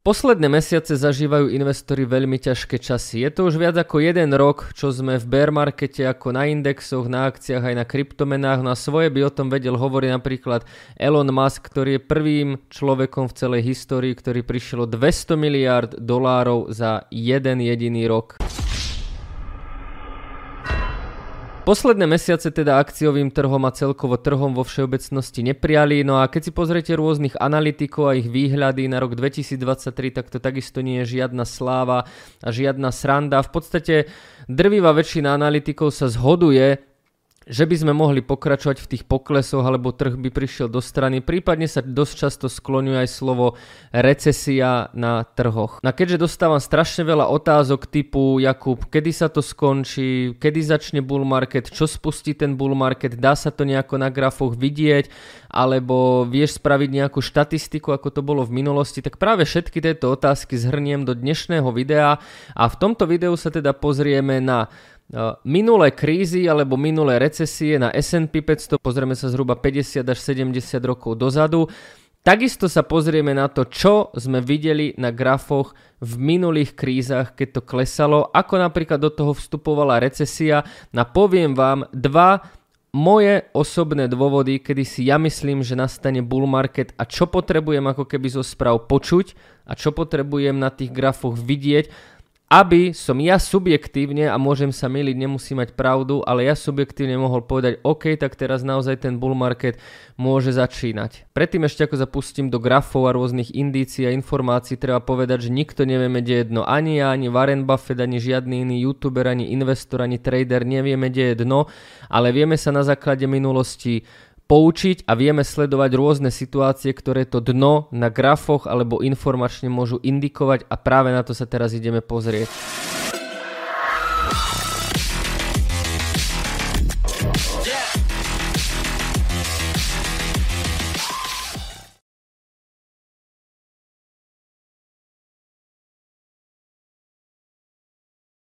Posledné mesiace zažívajú investori veľmi ťažké časy. Je to už viac ako jeden rok, čo sme v bear markete ako na indexoch, na akciách aj na kryptomenách. No a svoje by o tom vedel hovoriť napríklad Elon Musk, ktorý je prvým človekom v celej histórii, ktorý prišiel o 200 miliard dolárov za jeden jediný rok. Posledné mesiace teda akciovým trhom a celkovo trhom vo všeobecnosti nepriali, no a keď si pozriete rôznych analytikov a ich výhľady na rok 2023, tak to takisto nie je žiadna sláva a žiadna sranda. V podstate drvivá väčšina analytikov sa zhoduje že by sme mohli pokračovať v tých poklesoch alebo trh by prišiel do strany. Prípadne sa dosť často skloňuje aj slovo recesia na trhoch. No keďže dostávam strašne veľa otázok typu Jakub, kedy sa to skončí, kedy začne bull market, čo spustí ten bull market, dá sa to nejako na grafoch vidieť, alebo vieš spraviť nejakú štatistiku, ako to bolo v minulosti, tak práve všetky tieto otázky zhrniem do dnešného videa a v tomto videu sa teda pozrieme na Minulé krízy alebo minulé recesie na S&P 500 pozrieme sa zhruba 50 až 70 rokov dozadu. Takisto sa pozrieme na to, čo sme videli na grafoch v minulých krízach, keď to klesalo, ako napríklad do toho vstupovala recesia. Na poviem vám dva moje osobné dôvody, kedy si ja myslím, že nastane bull market a čo potrebujem ako keby zo správ počuť a čo potrebujem na tých grafoch vidieť aby som ja subjektívne, a môžem sa miliť, nemusím mať pravdu, ale ja subjektívne mohol povedať, OK, tak teraz naozaj ten bull market môže začínať. Predtým ešte ako zapustím do grafov a rôznych indícií a informácií, treba povedať, že nikto nevieme, kde je dno. Ani ja, ani Warren Buffett, ani žiadny iný youtuber, ani investor, ani trader nevieme, kde je dno, ale vieme sa na základe minulosti poučiť a vieme sledovať rôzne situácie, ktoré to dno na grafoch alebo informačne môžu indikovať a práve na to sa teraz ideme pozrieť.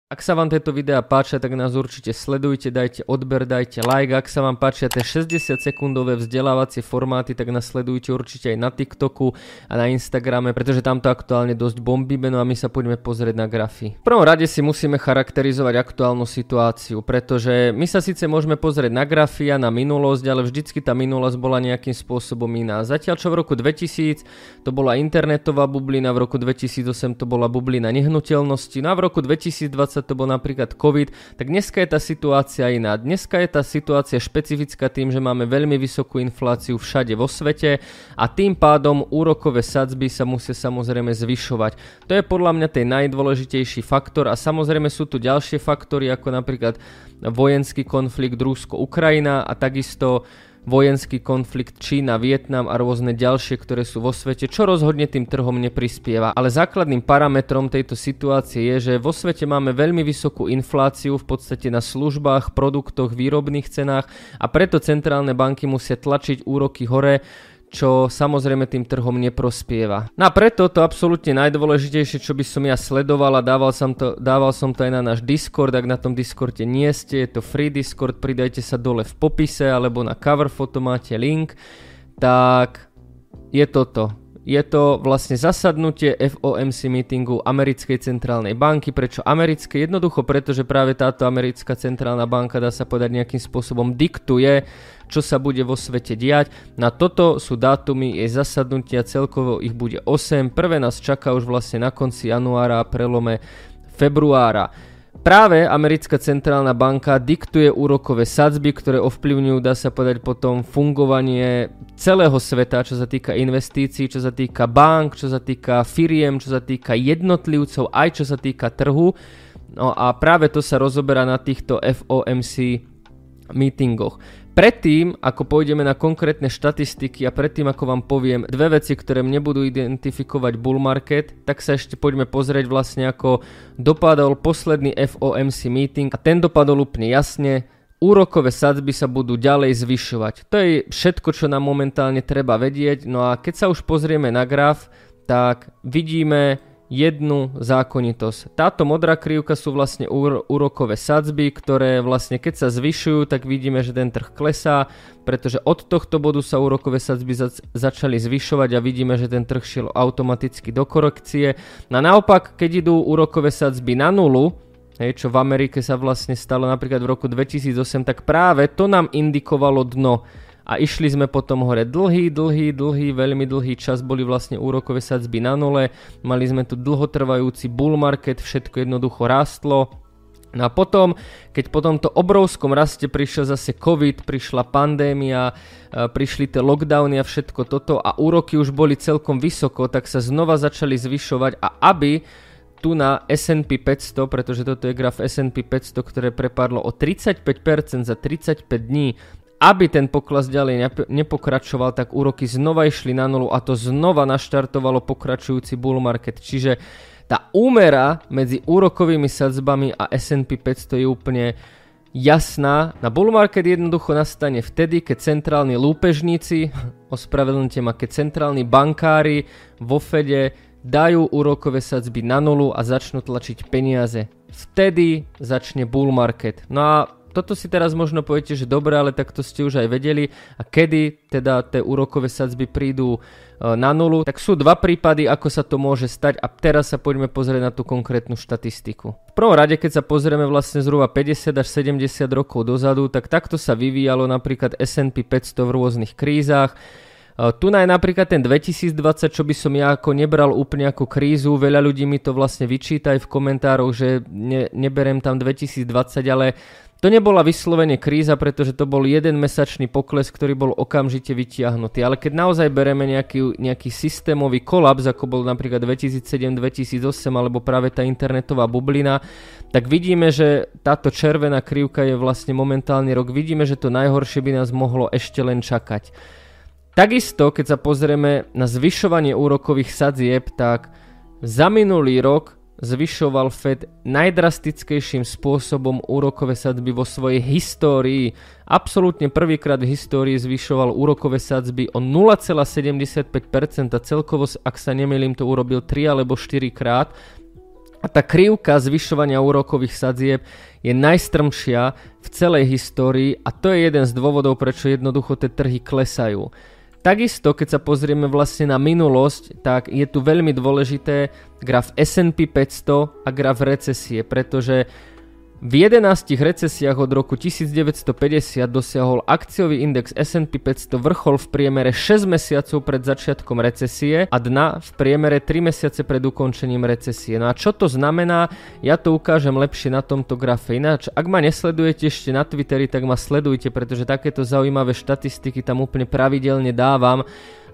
Ak sa vám tieto videá páčia, tak nás určite sledujte, dajte odber, dajte like. Ak sa vám páčia tie 60 sekundové vzdelávacie formáty, tak nás sledujte určite aj na TikToku a na Instagrame, pretože tam to aktuálne dosť bombíme, no a my sa poďme pozrieť na grafy. V prvom rade si musíme charakterizovať aktuálnu situáciu, pretože my sa síce môžeme pozrieť na grafy a na minulosť, ale vždycky tá minulosť bola nejakým spôsobom iná. Zatiaľ čo v roku 2000 to bola internetová bublina, v roku 2008 to bola bublina nehnuteľnosti, no a v roku 2020 to bol napríklad COVID, tak dneska je tá situácia iná. Dneska je tá situácia špecifická tým, že máme veľmi vysokú infláciu všade vo svete a tým pádom úrokové sadzby sa musia samozrejme zvyšovať. To je podľa mňa ten najdôležitejší faktor a samozrejme sú tu ďalšie faktory ako napríklad vojenský konflikt Rusko-Ukrajina a takisto vojenský konflikt Čína, Vietnam a rôzne ďalšie, ktoré sú vo svete, čo rozhodne tým trhom neprispieva. Ale základným parametrom tejto situácie je, že vo svete máme veľmi vysokú infláciu v podstate na službách, produktoch, výrobných cenách a preto centrálne banky musia tlačiť úroky hore, čo samozrejme tým trhom neprospieva. No a preto to absolútne najdôležitejšie, čo by som ja sledoval a dával som to, dával som to aj na náš Discord, ak na tom Discorde nie ste, je to free Discord, pridajte sa dole v popise alebo na cover foto máte link, tak je toto. Je to vlastne zasadnutie FOMC meetingu americkej centrálnej banky. Prečo americké? Jednoducho preto, že práve táto americká centrálna banka, dá sa povedať nejakým spôsobom, diktuje čo sa bude vo svete diať. Na toto sú dátumy jej zasadnutia, celkovo ich bude 8. Prvé nás čaká už vlastne na konci januára a prelome februára. Práve americká centrálna banka diktuje úrokové sadzby, ktoré ovplyvňujú, dá sa povedať, potom fungovanie celého sveta, čo sa týka investícií, čo sa týka bank, čo sa týka firiem, čo sa týka jednotlivcov, aj čo sa týka trhu. No a práve to sa rozoberá na týchto FOMC meetingoch. Predtým, ako pôjdeme na konkrétne štatistiky a predtým, ako vám poviem dve veci, ktoré mne budú identifikovať bull market, tak sa ešte poďme pozrieť vlastne, ako dopadol posledný FOMC meeting a ten dopadol úplne jasne. Úrokové sadzby sa budú ďalej zvyšovať. To je všetko, čo nám momentálne treba vedieť. No a keď sa už pozrieme na graf, tak vidíme jednu zákonitosť. Táto modrá krivka sú vlastne úrokové sadzby, ktoré vlastne keď sa zvyšujú, tak vidíme, že ten trh klesá, pretože od tohto bodu sa úrokové sadzby začali zvyšovať a vidíme, že ten trh šiel automaticky do korekcie. No a naopak, keď idú úrokové sadzby na nulu, hej, čo v Amerike sa vlastne stalo napríklad v roku 2008, tak práve to nám indikovalo dno a išli sme potom hore dlhý, dlhý, dlhý, veľmi dlhý čas, boli vlastne úrokové sadzby na nule, mali sme tu dlhotrvajúci bull market, všetko jednoducho rástlo, No a potom, keď po tomto obrovskom raste prišiel zase COVID, prišla pandémia, e, prišli tie lockdowny a všetko toto a úroky už boli celkom vysoko, tak sa znova začali zvyšovať. A aby tu na S&P 500, pretože toto je graf S&P 500, ktoré prepadlo o 35% za 35 dní, aby ten pokles ďalej nepokračoval, tak úroky znova išli na nulu a to znova naštartovalo pokračujúci bull market. Čiže tá úmera medzi úrokovými sadzbami a S&P 500 je úplne jasná. Na bull market jednoducho nastane vtedy, keď centrálni lúpežníci, ospravedlňte ma, keď centrálni bankári vo Fede dajú úrokové sadzby na nulu a začnú tlačiť peniaze. Vtedy začne bull market. No a toto si teraz možno poviete, že dobre, ale tak to ste už aj vedeli. A kedy teda tie úrokové sadzby prídu e, na nulu, tak sú dva prípady, ako sa to môže stať a teraz sa poďme pozrieť na tú konkrétnu štatistiku. V prvom rade, keď sa pozrieme vlastne zhruba 50 až 70 rokov dozadu, tak takto sa vyvíjalo napríklad S&P 500 v rôznych krízach. E, tu je napríklad ten 2020, čo by som ja ako nebral úplne ako krízu, veľa ľudí mi to vlastne vyčíta aj v komentároch, že ne, neberem tam 2020, ale to nebola vyslovene kríza, pretože to bol jeden mesačný pokles, ktorý bol okamžite vytiahnutý. Ale keď naozaj bereme nejaký, nejaký systémový kolaps, ako bol napríklad 2007-2008 alebo práve tá internetová bublina, tak vidíme, že táto červená krivka je vlastne momentálny rok. Vidíme, že to najhoršie by nás mohlo ešte len čakať. Takisto, keď sa pozrieme na zvyšovanie úrokových sadzieb, tak za minulý rok zvyšoval Fed najdrastickejším spôsobom úrokové sadzby vo svojej histórii. Absolútne prvýkrát v histórii zvyšoval úrokové sadzby o 0,75% a celkovo, ak sa nemýlim, to urobil 3 alebo 4 krát. A tá krivka zvyšovania úrokových sadzieb je najstrmšia v celej histórii a to je jeden z dôvodov, prečo jednoducho tie trhy klesajú. Takisto, keď sa pozrieme vlastne na minulosť, tak je tu veľmi dôležité graf S&P 500 a graf recesie, pretože v 11 recesiách od roku 1950 dosiahol akciový index S&P 500 vrchol v priemere 6 mesiacov pred začiatkom recesie a dna v priemere 3 mesiace pred ukončením recesie. No a čo to znamená? Ja to ukážem lepšie na tomto grafe. Ináč, ak ma nesledujete ešte na Twitteri, tak ma sledujte, pretože takéto zaujímavé štatistiky tam úplne pravidelne dávam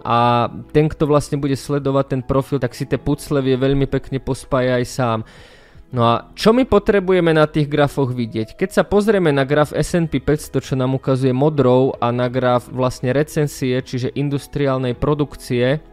a ten, kto vlastne bude sledovať ten profil, tak si tie pucle vie veľmi pekne pospája aj sám. No a čo my potrebujeme na tých grafoch vidieť? Keď sa pozrieme na graf S&P 500, čo nám ukazuje modrou a na graf vlastne recensie, čiže industriálnej produkcie,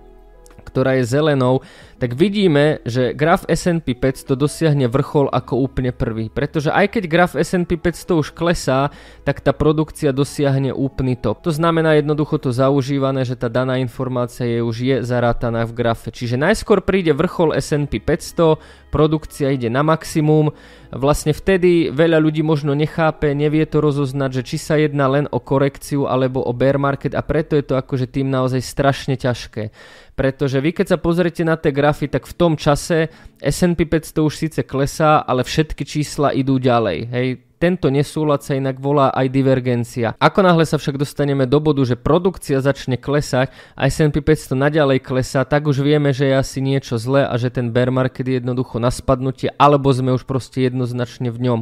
ktorá je zelenou, tak vidíme, že graf S&P 500 dosiahne vrchol ako úplne prvý. Pretože aj keď graf S&P 500 už klesá, tak tá produkcia dosiahne úplný top. To znamená jednoducho to zaužívané, že tá daná informácia je už je zarátaná v grafe. Čiže najskôr príde vrchol S&P 500, produkcia ide na maximum, vlastne vtedy veľa ľudí možno nechápe, nevie to rozoznať, že či sa jedná len o korekciu alebo o bear market a preto je to akože tým naozaj strašne ťažké. Pretože vy keď sa pozrite na tie grafy, tak v tom čase S&P 500 už síce klesá, ale všetky čísla idú ďalej. Hej, tento nesúlad sa inak volá aj divergencia. Ako náhle sa však dostaneme do bodu, že produkcia začne klesať a S&P 500 naďalej klesá, tak už vieme, že je asi niečo zlé a že ten bear market je jednoducho na spadnutie, alebo sme už proste jednoznačne v ňom.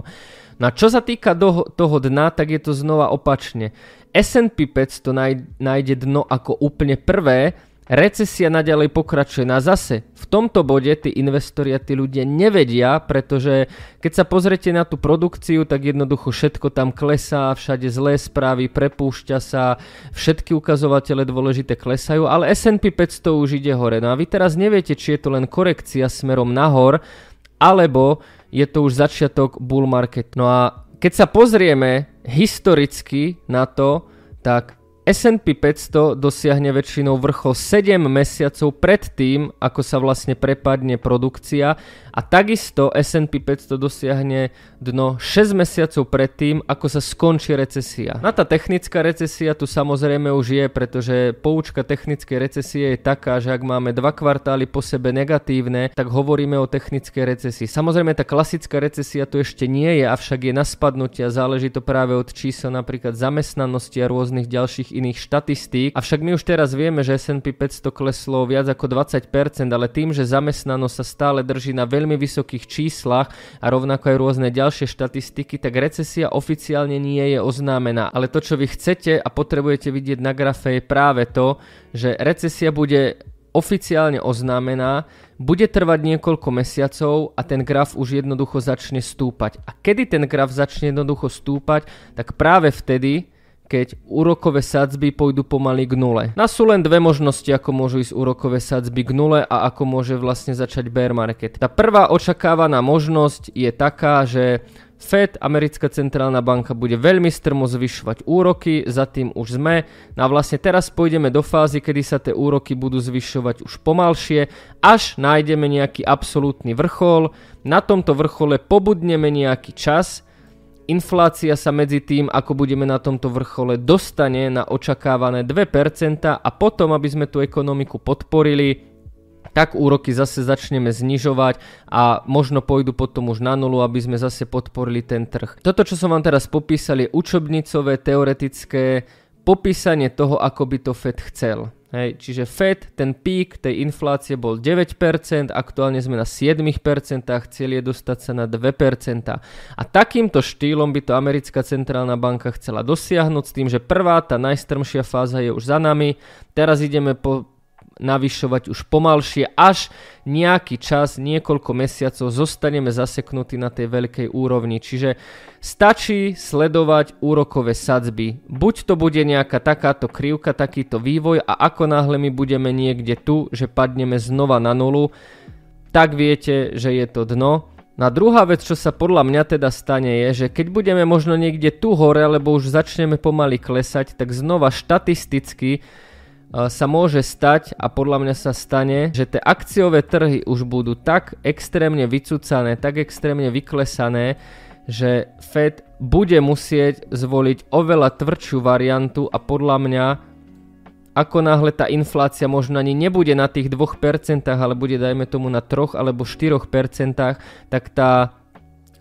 No a čo sa týka do, toho dna, tak je to znova opačne. S&P 500 nájde dno ako úplne prvé, Recesia naďalej pokračuje. No a zase, v tomto bode tí investori a tí ľudia nevedia, pretože keď sa pozrete na tú produkciu, tak jednoducho všetko tam klesá, všade zlé správy, prepúšťa sa, všetky ukazovatele dôležité klesajú, ale S&P 500 už ide hore. No a vy teraz neviete, či je to len korekcia smerom nahor, alebo je to už začiatok bull market. No a keď sa pozrieme historicky na to, tak S&P 500 dosiahne väčšinou vrchol 7 mesiacov pred tým, ako sa vlastne prepadne produkcia a takisto S&P 500 dosiahne dno 6 mesiacov pred tým, ako sa skončí recesia. Na tá technická recesia tu samozrejme už je, pretože poučka technickej recesie je taká, že ak máme dva kvartály po sebe negatívne, tak hovoríme o technickej recesii. Samozrejme tá klasická recesia tu ešte nie je, avšak je na spadnutie a záleží to práve od čísel napríklad zamestnanosti a rôznych ďalších iných štatistík. Avšak my už teraz vieme, že S&P 500 kleslo viac ako 20%, ale tým, že zamestnanosť sa stále drží na veľmi vysokých číslach a rovnako aj rôzne ďalšie štatistiky, tak recesia oficiálne nie je oznámená. Ale to, čo vy chcete a potrebujete vidieť na grafe je práve to, že recesia bude oficiálne oznámená, bude trvať niekoľko mesiacov a ten graf už jednoducho začne stúpať. A kedy ten graf začne jednoducho stúpať, tak práve vtedy, keď úrokové sadzby pôjdu pomaly k nule. Na sú len dve možnosti, ako môžu ísť úrokové sadzby k nule a ako môže vlastne začať bear market. Tá prvá očakávaná možnosť je taká, že Fed, americká centrálna banka, bude veľmi strmo zvyšovať úroky, za tým už sme. No a vlastne teraz pôjdeme do fázy, kedy sa tie úroky budú zvyšovať už pomalšie, až nájdeme nejaký absolútny vrchol. Na tomto vrchole pobudneme nejaký čas, inflácia sa medzi tým, ako budeme na tomto vrchole, dostane na očakávané 2% a potom, aby sme tú ekonomiku podporili, tak úroky zase začneme znižovať a možno pôjdu potom už na nulu, aby sme zase podporili ten trh. Toto, čo som vám teraz popísal, je učebnicové, teoretické popísanie toho, ako by to Fed chcel. Hej, čiže Fed, ten pík tej inflácie bol 9%, aktuálne sme na 7%, cieľ je dostať sa na 2%. A takýmto štýlom by to americká centrálna banka chcela dosiahnuť s tým, že prvá, tá najstrmšia fáza je už za nami, teraz ideme po, navyšovať už pomalšie, až nejaký čas, niekoľko mesiacov zostaneme zaseknutí na tej veľkej úrovni. Čiže stačí sledovať úrokové sadzby. Buď to bude nejaká takáto krivka, takýto vývoj a ako náhle my budeme niekde tu, že padneme znova na nulu, tak viete, že je to dno. Na druhá vec, čo sa podľa mňa teda stane je, že keď budeme možno niekde tu hore, alebo už začneme pomaly klesať, tak znova štatisticky sa môže stať a podľa mňa sa stane, že tie akciové trhy už budú tak extrémne vycúcané, tak extrémne vyklesané, že Fed bude musieť zvoliť oveľa tvrdšiu variantu a podľa mňa ako náhle tá inflácia možno ani nebude na tých 2%, ale bude dajme tomu na 3 alebo 4%, tak tá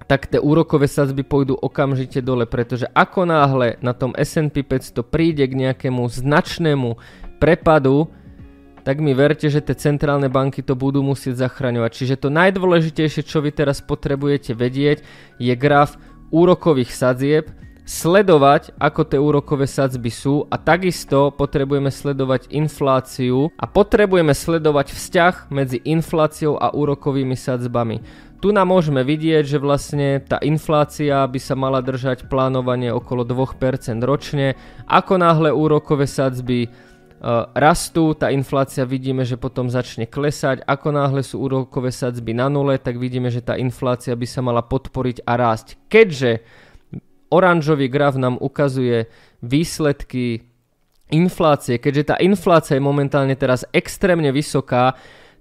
tak tie úrokové sadzby pôjdu okamžite dole, pretože ako náhle na tom S&P 500 príde k nejakému značnému prepadu, tak mi verte, že tie centrálne banky to budú musieť zachraňovať. Čiže to najdôležitejšie, čo vy teraz potrebujete vedieť, je graf úrokových sadzieb, sledovať, ako tie úrokové sadzby sú a takisto potrebujeme sledovať infláciu a potrebujeme sledovať vzťah medzi infláciou a úrokovými sadzbami. Tu nám môžeme vidieť, že vlastne tá inflácia by sa mala držať plánovanie okolo 2% ročne. Ako náhle úrokové sadzby rastú, tá inflácia vidíme, že potom začne klesať. Ako náhle sú úrokové sadzby na nule, tak vidíme, že tá inflácia by sa mala podporiť a rásť. Keďže oranžový graf nám ukazuje výsledky inflácie, keďže tá inflácia je momentálne teraz extrémne vysoká,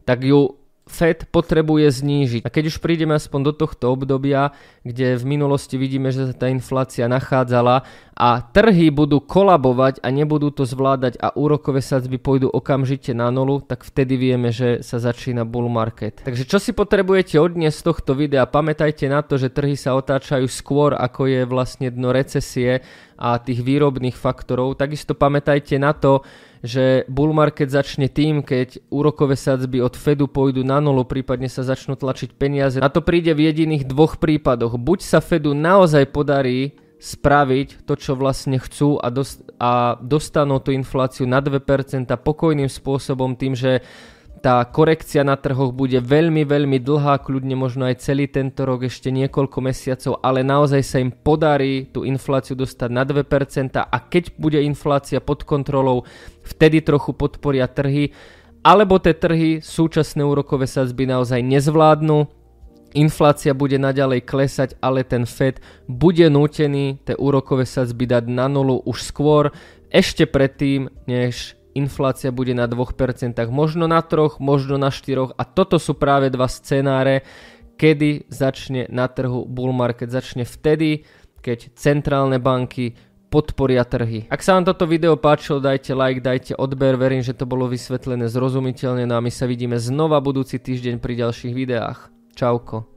tak ju Fed potrebuje znížiť. A keď už prídeme aspoň do tohto obdobia, kde v minulosti vidíme, že sa tá inflácia nachádzala a trhy budú kolabovať a nebudú to zvládať a úrokové sadzby pôjdu okamžite na nulu, tak vtedy vieme, že sa začína bull market. Takže čo si potrebujete odniesť z tohto videa? Pamätajte na to, že trhy sa otáčajú skôr, ako je vlastne dno recesie a tých výrobných faktorov. Takisto pamätajte na to, že bull market začne tým, keď úrokové sadzby od Fedu pôjdu na nulu, prípadne sa začnú tlačiť peniaze. Na to príde v jediných dvoch prípadoch. Buď sa Fedu naozaj podarí spraviť to, čo vlastne chcú a, dost- a dostanú tú infláciu na 2% pokojným spôsobom tým, že tá korekcia na trhoch bude veľmi, veľmi dlhá, kľudne možno aj celý tento rok, ešte niekoľko mesiacov, ale naozaj sa im podarí tú infláciu dostať na 2% a keď bude inflácia pod kontrolou, vtedy trochu podporia trhy, alebo tie trhy súčasné úrokové sadzby naozaj nezvládnu, inflácia bude naďalej klesať, ale ten Fed bude nútený tie úrokové sadzby dať na nulu už skôr, ešte predtým, než inflácia bude na 2%, možno na 3, možno na 4 a toto sú práve dva scenáre, kedy začne na trhu bull market. Začne vtedy, keď centrálne banky podporia trhy. Ak sa vám toto video páčilo, dajte like, dajte odber, verím, že to bolo vysvetlené zrozumiteľne, no a my sa vidíme znova budúci týždeň pri ďalších videách. Čauko.